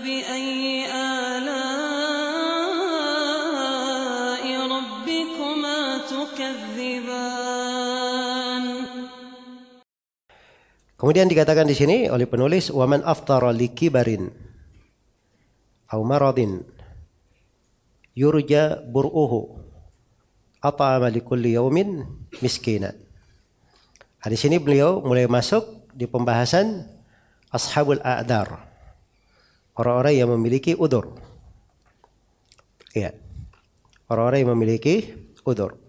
فبأي آلاء ربكما تكذبان Kemudian dikatakan di sini oleh penulis waman aftara li kibarin au maradin yurja bur'uhu at'ama li kulli yaumin miskina. Nah, di sini beliau mulai masuk di pembahasan ashabul a'dar. Orang-orang yang memiliki udur. Iya. Orang-orang yang memiliki udur.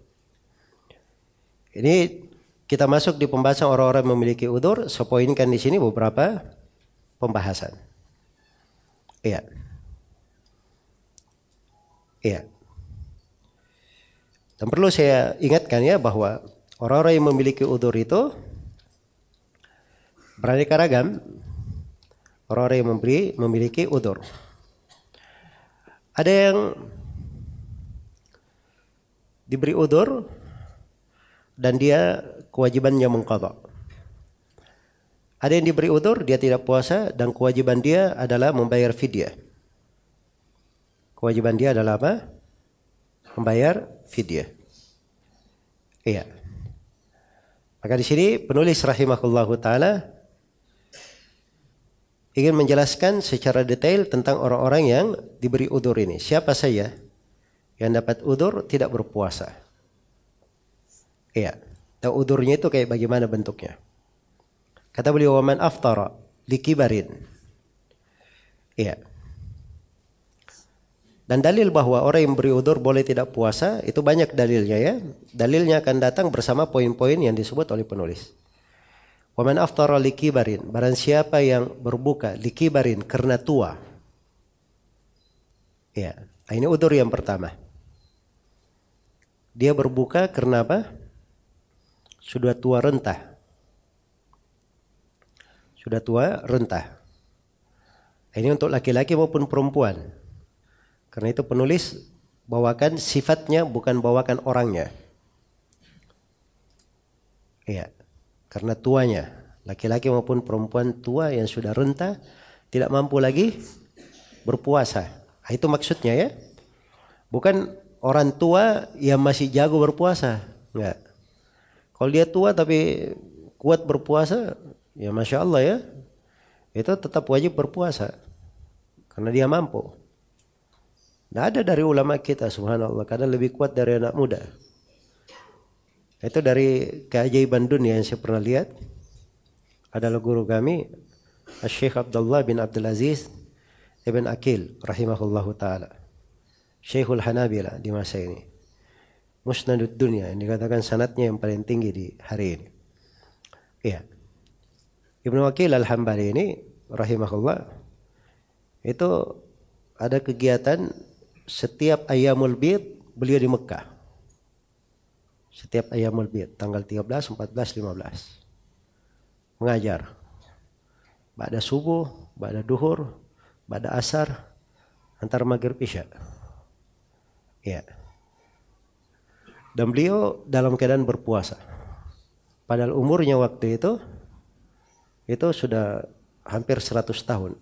Ini kita masuk di pembahasan orang-orang memiliki udur. Saya poinkan di sini beberapa pembahasan. Iya. Iya. Dan perlu saya ingatkan ya bahwa orang-orang yang memiliki udur itu beraneka ragam. Orang-orang yang memberi, memiliki udur. Ada yang diberi udur dan dia kewajibannya mengqadha. Ada yang diberi udur dia tidak puasa dan kewajiban dia adalah membayar fidyah. Kewajiban dia adalah apa? Membayar fidyah. Iya. Maka di sini penulis rahimahullahu taala ingin menjelaskan secara detail tentang orang-orang yang diberi udur ini. Siapa saja yang dapat udur tidak berpuasa. Iya. Dan udurnya itu kayak bagaimana bentuknya. Kata beliau waman aftara likibarin. Iya. Dan dalil bahwa orang yang beri udur boleh tidak puasa itu banyak dalilnya ya. Dalilnya akan datang bersama poin-poin yang disebut oleh penulis. Waman aftara likibarin. Barang siapa yang berbuka likibarin karena tua. Ya, ini udur yang pertama. Dia berbuka karena apa? Sudah tua rentah. Sudah tua rentah. Ini untuk laki-laki maupun perempuan. Karena itu penulis bawakan sifatnya bukan bawakan orangnya. Iya. Karena tuanya, laki-laki maupun perempuan tua yang sudah renta tidak mampu lagi berpuasa. Nah, itu maksudnya ya. Bukan orang tua yang masih jago berpuasa, enggak. Kalau dia tua tapi kuat berpuasa, ya masya Allah ya, itu tetap wajib berpuasa karena dia mampu. Tidak ada dari ulama kita, subhanallah, karena lebih kuat dari anak muda. Itu dari keajaiban dunia yang saya pernah lihat. Adalah guru kami, Syekh Abdullah bin Abdul Aziz Ibn Akil rahimahullahu taala. Syekhul Hanabila di masa ini. Musnadud dunia yang dikatakan sanatnya yang paling tinggi di hari ini. Iya. Ibnu Akil Al-Hambali ini rahimahullah itu ada kegiatan setiap ayamul bid beliau di Mekah setiap ayamul bid tanggal 13, 14, 15 mengajar pada subuh, pada duhur, pada asar antar maghrib isya. Ya. Dan beliau dalam keadaan berpuasa. Padahal umurnya waktu itu itu sudah hampir 100 tahun.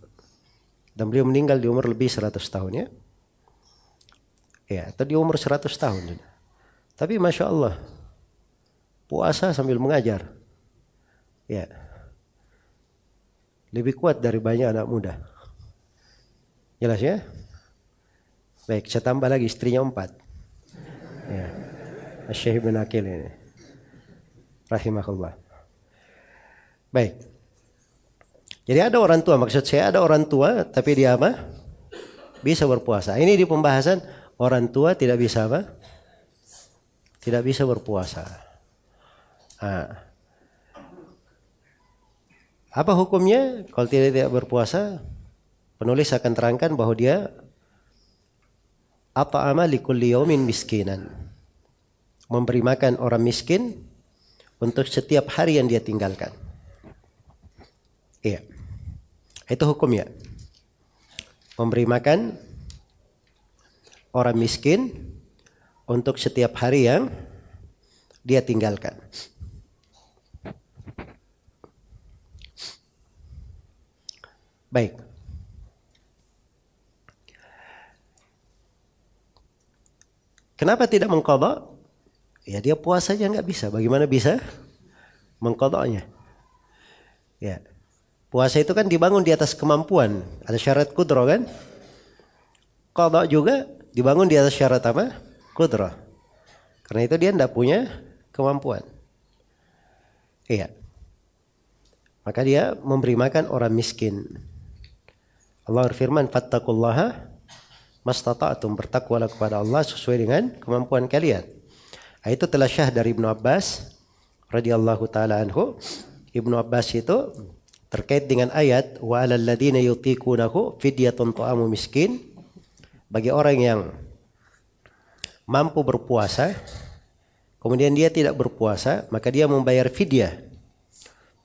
Dan beliau meninggal di umur lebih 100 tahun ya. Ya, atau di umur 100 tahun. Tapi Masya Allah, puasa sambil mengajar. Ya. Lebih kuat dari banyak anak muda. Jelas ya? Baik, saya tambah lagi istrinya empat. Ya. Syekh bin Akil ini. Rahimahullah. Baik. Jadi ada orang tua, maksud saya ada orang tua tapi dia apa? Bisa berpuasa. Ini di pembahasan orang tua tidak bisa apa? Tidak bisa berpuasa. Nah. Apa hukumnya kalau tidak, tidak berpuasa? Penulis akan terangkan bahwa dia apa amal likulli miskinan. Memberi makan orang miskin untuk setiap hari yang dia tinggalkan. Iya. Itu hukumnya. Memberi makan orang miskin untuk setiap hari yang dia tinggalkan. Baik. Kenapa tidak mengkodok? Ya dia puasanya nggak bisa. Bagaimana bisa mengkodoknya? Ya. Puasa itu kan dibangun di atas kemampuan. Ada syarat kudro kan? Kodok juga dibangun di atas syarat apa? Kudro. Karena itu dia tidak punya kemampuan. Iya. Maka dia memberi makan orang miskin. Allah berfirman, "Fattaqullaha mastata'tum." Bertakwalah kepada Allah sesuai dengan kemampuan kalian. Nah, itu telah syah dari Ibnu Abbas radhiyallahu taala anhu. Ibnu Abbas itu terkait dengan ayat wa 'alal ladzina yutiqunahu fidyatun ta'amu miskin bagi orang yang mampu berpuasa kemudian dia tidak berpuasa maka dia membayar fidyah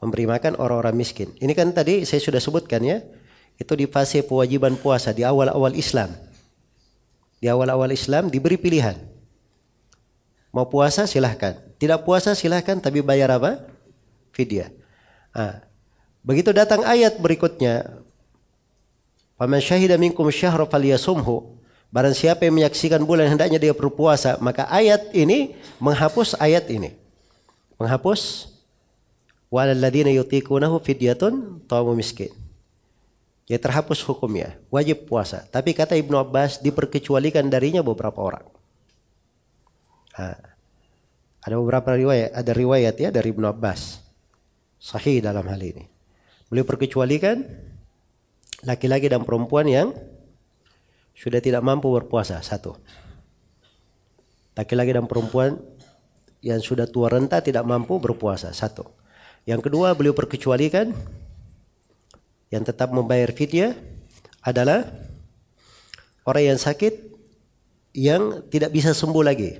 memberi makan orang-orang miskin. Ini kan tadi saya sudah sebutkan ya, itu di fase kewajiban puasa di awal-awal Islam. Di awal-awal Islam diberi pilihan. Mau puasa silahkan, tidak puasa silahkan tapi bayar apa? Fidyah. Nah, begitu datang ayat berikutnya, Paman syahida minkum syahra. Barang siapa yang menyaksikan bulan hendaknya dia berpuasa, maka ayat ini menghapus ayat ini. Menghapus Walalladzina yutikunahu fidyatun ta'amu miskin. Ya terhapus hukumnya, wajib puasa. Tapi kata Ibnu Abbas diperkecualikan darinya beberapa orang. Nah, ada beberapa riwayat, ada riwayat ya dari Ibnu Abbas. Sahih dalam hal ini. Beliau perkecualikan laki-laki dan perempuan yang sudah tidak mampu berpuasa satu. Laki-laki dan perempuan yang sudah tua renta tidak mampu berpuasa satu. Yang kedua beliau perkecualikan yang tetap membayar fidyah adalah orang yang sakit yang tidak bisa sembuh lagi.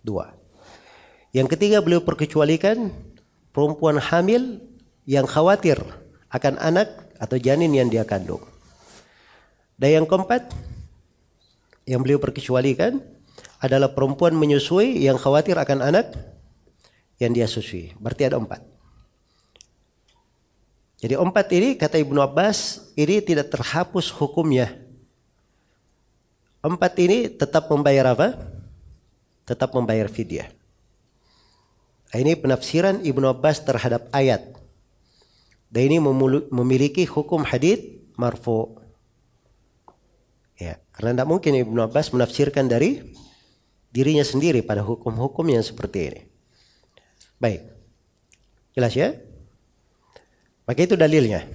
Dua. Yang ketiga beliau perkecualikan perempuan hamil yang khawatir akan anak atau janin yang dia kandung. Dan yang keempat yang beliau perkecualikan adalah perempuan menyusui yang khawatir akan anak yang dia susui. Berarti ada empat. Jadi empat ini kata Ibnu Abbas ini tidak terhapus hukumnya. Empat ini tetap membayar apa? Tetap membayar fidyah. Nah, ini penafsiran Ibnu Abbas terhadap ayat. Dan ini memiliki hukum hadith marfu. Karena tidak mungkin Ibnu Abbas menafsirkan dari dirinya sendiri pada hukum-hukum yang seperti ini. Baik. Jelas ya? Maka itu dalilnya.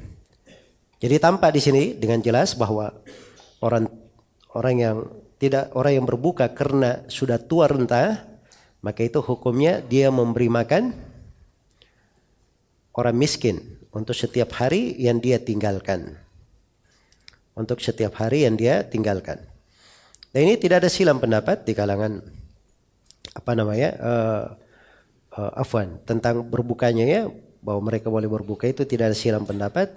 Jadi tampak di sini dengan jelas bahwa orang orang yang tidak orang yang berbuka karena sudah tua renta, maka itu hukumnya dia memberi makan orang miskin untuk setiap hari yang dia tinggalkan. Untuk setiap hari yang dia tinggalkan. Dan ini tidak ada silam pendapat di kalangan apa namanya uh, uh, afwan tentang berbukanya ya bahwa mereka boleh berbuka itu tidak ada silam pendapat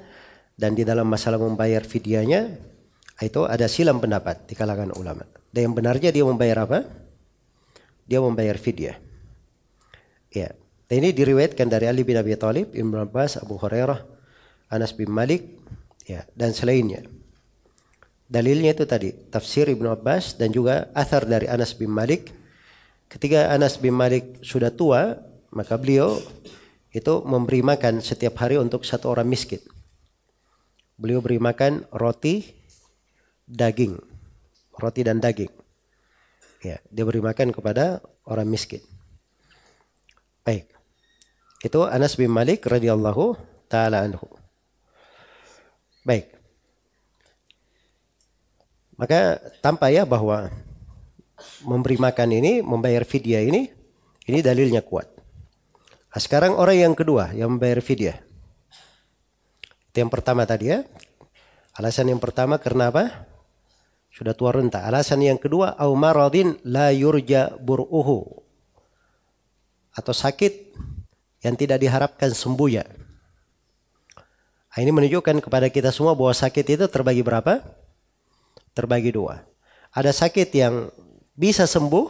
dan di dalam masalah membayar fidyahnya itu ada silam pendapat di kalangan ulama. Dan yang benarnya dia membayar apa? Dia membayar fidyah. Ya. Dan ini diriwayatkan dari Ali bin Abi Thalib, Ibnu Abbas, Abu Hurairah, Anas bin Malik, ya, dan selainnya. Dalilnya itu tadi, tafsir Ibnu Abbas dan juga athar dari Anas bin Malik. Ketika Anas bin Malik sudah tua, maka beliau itu memberi makan setiap hari untuk satu orang miskin. Beliau beri makan roti, daging, roti dan daging. Ya, dia beri makan kepada orang miskin. Baik. Itu Anas bin Malik radhiyallahu taala anhu. Baik. Maka tampak ya bahwa memberi makan ini, membayar fidyah ini, ini dalilnya kuat. Nah, sekarang orang yang kedua yang membayar fidyah. Itu yang pertama tadi ya. Alasan yang pertama karena apa? Sudah tua renta. Alasan yang kedua, au maradin la yurja bur'uhu. Atau sakit yang tidak diharapkan sembuhnya. Nah, ini menunjukkan kepada kita semua bahwa sakit itu terbagi berapa? Terbagi dua. Ada sakit yang bisa sembuh,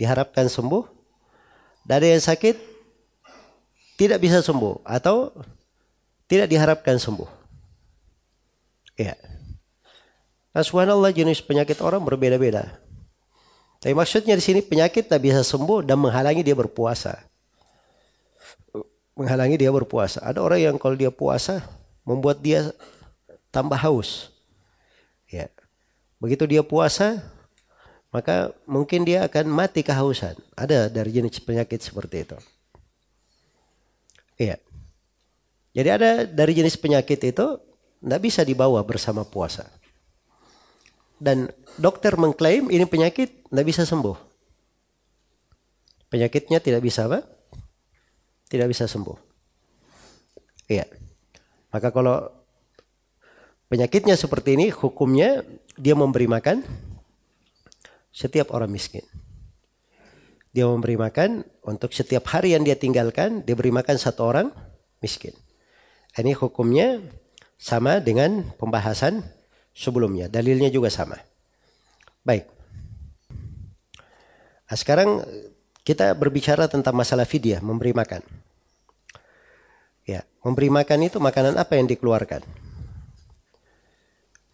diharapkan sembuh, dari yang sakit tidak bisa sembuh atau tidak diharapkan sembuh. Ya. Nah, subhanallah jenis penyakit orang berbeda-beda. Tapi maksudnya di sini penyakit tak bisa sembuh dan menghalangi dia berpuasa. Menghalangi dia berpuasa. Ada orang yang kalau dia puasa membuat dia tambah haus. Begitu dia puasa, maka mungkin dia akan mati kehausan. Ada dari jenis penyakit seperti itu. Iya. Jadi ada dari jenis penyakit itu tidak bisa dibawa bersama puasa. Dan dokter mengklaim ini penyakit tidak bisa sembuh. Penyakitnya tidak bisa apa? Tidak bisa sembuh. Iya. Maka kalau penyakitnya seperti ini, hukumnya dia memberi makan setiap orang miskin. Dia memberi makan untuk setiap hari yang dia tinggalkan, dia beri makan satu orang miskin. Ini hukumnya sama dengan pembahasan sebelumnya. Dalilnya juga sama. Baik. Nah, sekarang kita berbicara tentang masalah fidyah, memberi makan. Ya, memberi makan itu makanan apa yang dikeluarkan?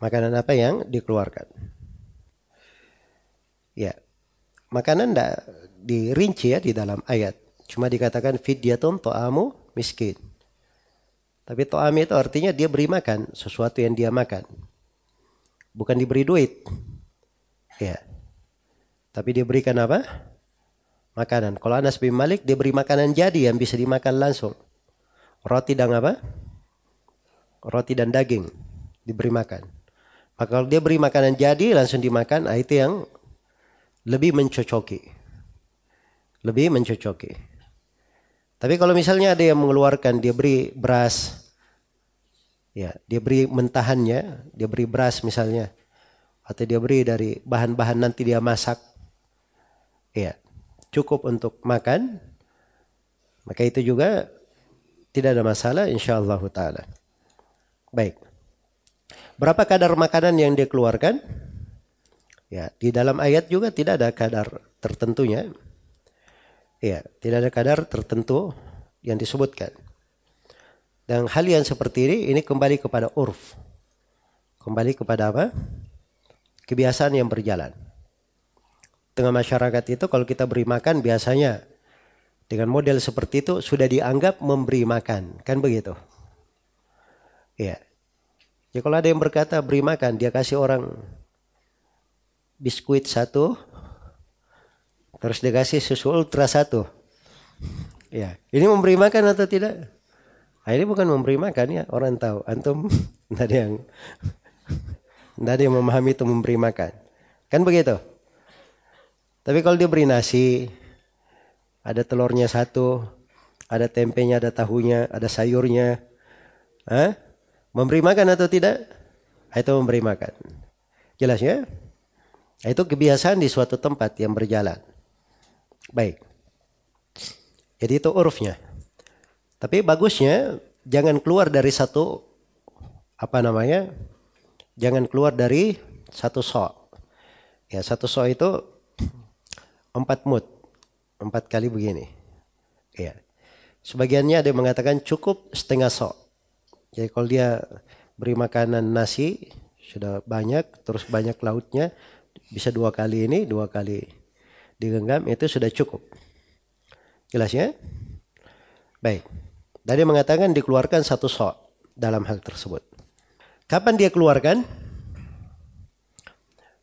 Makanan apa yang dikeluarkan? Ya, makanan tidak dirinci ya di dalam ayat. Cuma dikatakan fidyatun to'amu miskin. Tapi to'am itu artinya dia beri makan sesuatu yang dia makan. Bukan diberi duit. Ya. Tapi dia berikan apa? Makanan. Kalau Anas bin Malik dia beri makanan jadi yang bisa dimakan langsung. Roti dan apa? Roti dan daging diberi makan. Maka kalau dia beri makanan jadi langsung dimakan, ah, itu yang lebih mencocoki. Lebih mencocoki. Tapi kalau misalnya ada yang mengeluarkan, dia beri beras, ya, dia beri mentahannya, dia beri beras misalnya, atau dia beri dari bahan-bahan nanti dia masak, ya cukup untuk makan maka itu juga tidak ada masalah insyaallah taala baik berapa kadar makanan yang dia keluarkan? Ya di dalam ayat juga tidak ada kadar tertentunya. Ya tidak ada kadar tertentu yang disebutkan. Dan hal yang seperti ini ini kembali kepada urf. Kembali kepada apa? Kebiasaan yang berjalan. Tengah masyarakat itu kalau kita beri makan biasanya dengan model seperti itu sudah dianggap memberi makan, kan begitu? Ya. Ya kalau ada yang berkata beri makan, dia kasih orang biskuit satu, terus dia kasih susu ultra satu. Ya, ini memberi makan atau tidak? Nah, ini bukan memberi makan ya, orang tahu. Antum tidak ada yang tidak ada yang memahami itu memberi makan. Kan begitu? Tapi kalau dia beri nasi, ada telurnya satu, ada tempenya, ada tahunya, ada sayurnya, Hah? Memberi makan atau tidak? Itu memberi makan. Jelas ya? Itu kebiasaan di suatu tempat yang berjalan. Baik. Jadi itu urufnya. Tapi bagusnya jangan keluar dari satu apa namanya? Jangan keluar dari satu sok. Ya, satu sok itu empat mut, empat kali begini. Ya. Sebagiannya ada yang mengatakan cukup setengah sok. Jadi kalau dia beri makanan nasi sudah banyak, terus banyak lautnya, bisa dua kali ini, dua kali digenggam itu sudah cukup. Jelas ya? Baik. Tadi mengatakan dikeluarkan satu sok dalam hal tersebut. Kapan dia keluarkan?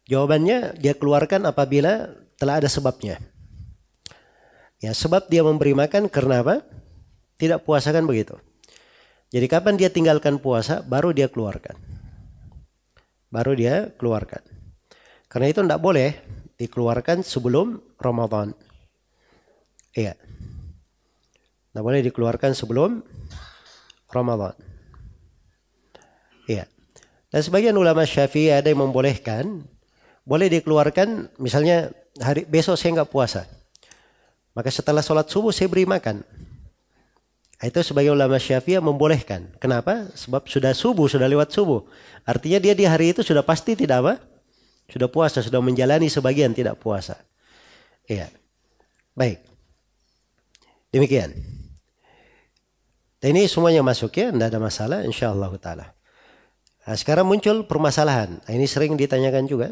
Jawabannya dia keluarkan apabila telah ada sebabnya. Ya, sebab dia memberi makan karena apa? Tidak puasa kan begitu. Jadi kapan dia tinggalkan puasa, baru dia keluarkan. Baru dia keluarkan. Karena itu tidak boleh dikeluarkan sebelum Ramadan. Iya. Tidak boleh dikeluarkan sebelum Ramadan. Iya. Dan sebagian ulama syafi'i ada yang membolehkan boleh dikeluarkan misalnya hari besok saya nggak puasa. Maka setelah sholat subuh saya beri makan. Itu sebagai ulama syafi'ah membolehkan. Kenapa? Sebab sudah subuh, sudah lewat subuh. Artinya dia di hari itu sudah pasti tidak apa? Sudah puasa, sudah menjalani sebagian tidak puasa. Iya. Baik. Demikian. Dan ini semuanya masuk ya, tidak ada masalah insya Allah ta'ala. Nah, sekarang muncul permasalahan. Nah, ini sering ditanyakan juga.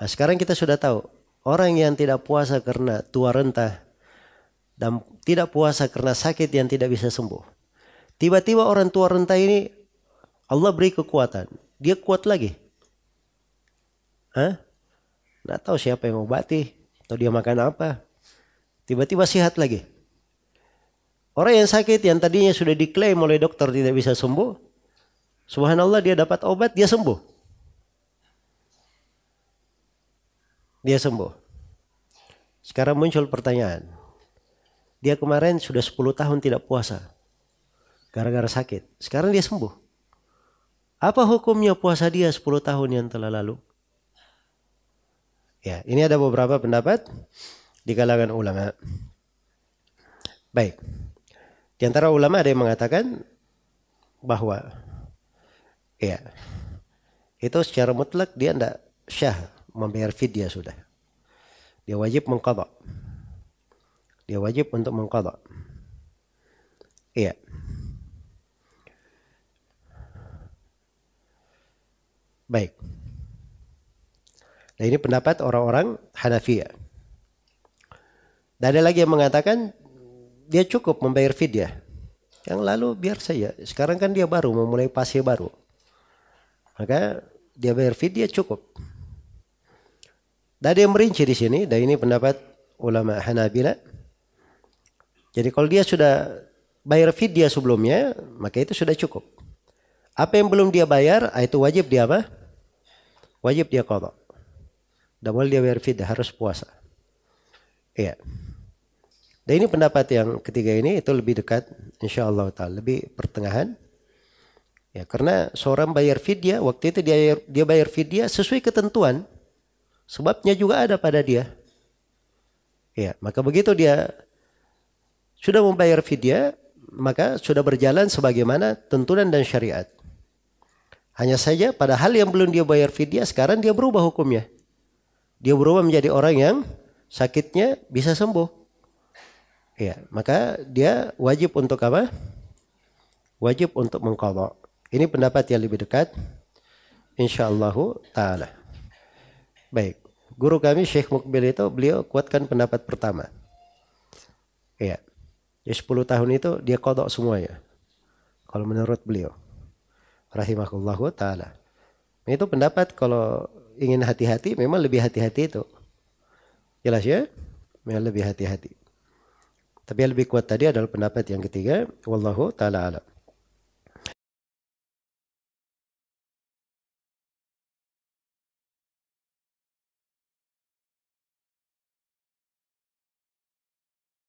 Nah, sekarang kita sudah tahu orang yang tidak puasa karena tua renta dan tidak puasa karena sakit yang tidak bisa sembuh. Tiba-tiba orang tua renta ini Allah beri kekuatan, dia kuat lagi. Hah? Nggak tahu siapa yang obati atau dia makan apa. Tiba-tiba sehat lagi. Orang yang sakit yang tadinya sudah diklaim oleh dokter tidak bisa sembuh, subhanallah dia dapat obat, dia sembuh. Dia sembuh. Sekarang muncul pertanyaan. Dia kemarin sudah 10 tahun tidak puasa. Gara-gara sakit. Sekarang dia sembuh. Apa hukumnya puasa dia 10 tahun yang telah lalu? Ya, ini ada beberapa pendapat di kalangan ulama. Baik. Di antara ulama ada yang mengatakan bahwa ya itu secara mutlak dia tidak syah membayar fidyah sudah. Dia wajib mengqadha. Dia wajib untuk mengqadha. Iya. Baik. Nah ini pendapat orang-orang Hanafiyah. Dan ada lagi yang mengatakan dia cukup membayar fidyah. Yang lalu biar saja. Sekarang kan dia baru memulai fase baru. Maka dia bayar fidyah cukup. Dan ada yang merinci di sini, dan ini pendapat ulama Hanabila. Jadi kalau dia sudah bayar fidyah sebelumnya, maka itu sudah cukup. Apa yang belum dia bayar, ah, itu wajib dia apa? Wajib dia qadha. Tidak boleh dia bayar fidyah, harus puasa. Iya. Dan ini pendapat yang ketiga ini itu lebih dekat insya Allah taala lebih pertengahan. Ya karena seorang bayar fidyah waktu itu dia dia bayar fidyah sesuai ketentuan. Sebabnya juga ada pada dia. Ya, maka begitu dia sudah membayar fidyah, maka sudah berjalan sebagaimana tuntunan dan syariat. Hanya saja pada hal yang belum dia bayar fidyah, sekarang dia berubah hukumnya. Dia berubah menjadi orang yang sakitnya bisa sembuh. Ya, maka dia wajib untuk apa? Wajib untuk mengqadha. Ini pendapat yang lebih dekat insyaallah taala. Baik, guru kami Syekh Mukbil itu beliau kuatkan pendapat pertama. Ya. Ya 10 tahun itu dia kodok semuanya. Kalau menurut beliau. Rahimahullahu ta'ala. Nah, itu pendapat kalau ingin hati-hati memang lebih hati-hati itu. Jelas ya? Memang lebih hati-hati. Tapi yang lebih kuat tadi adalah pendapat yang ketiga. Wallahu ta'ala alam.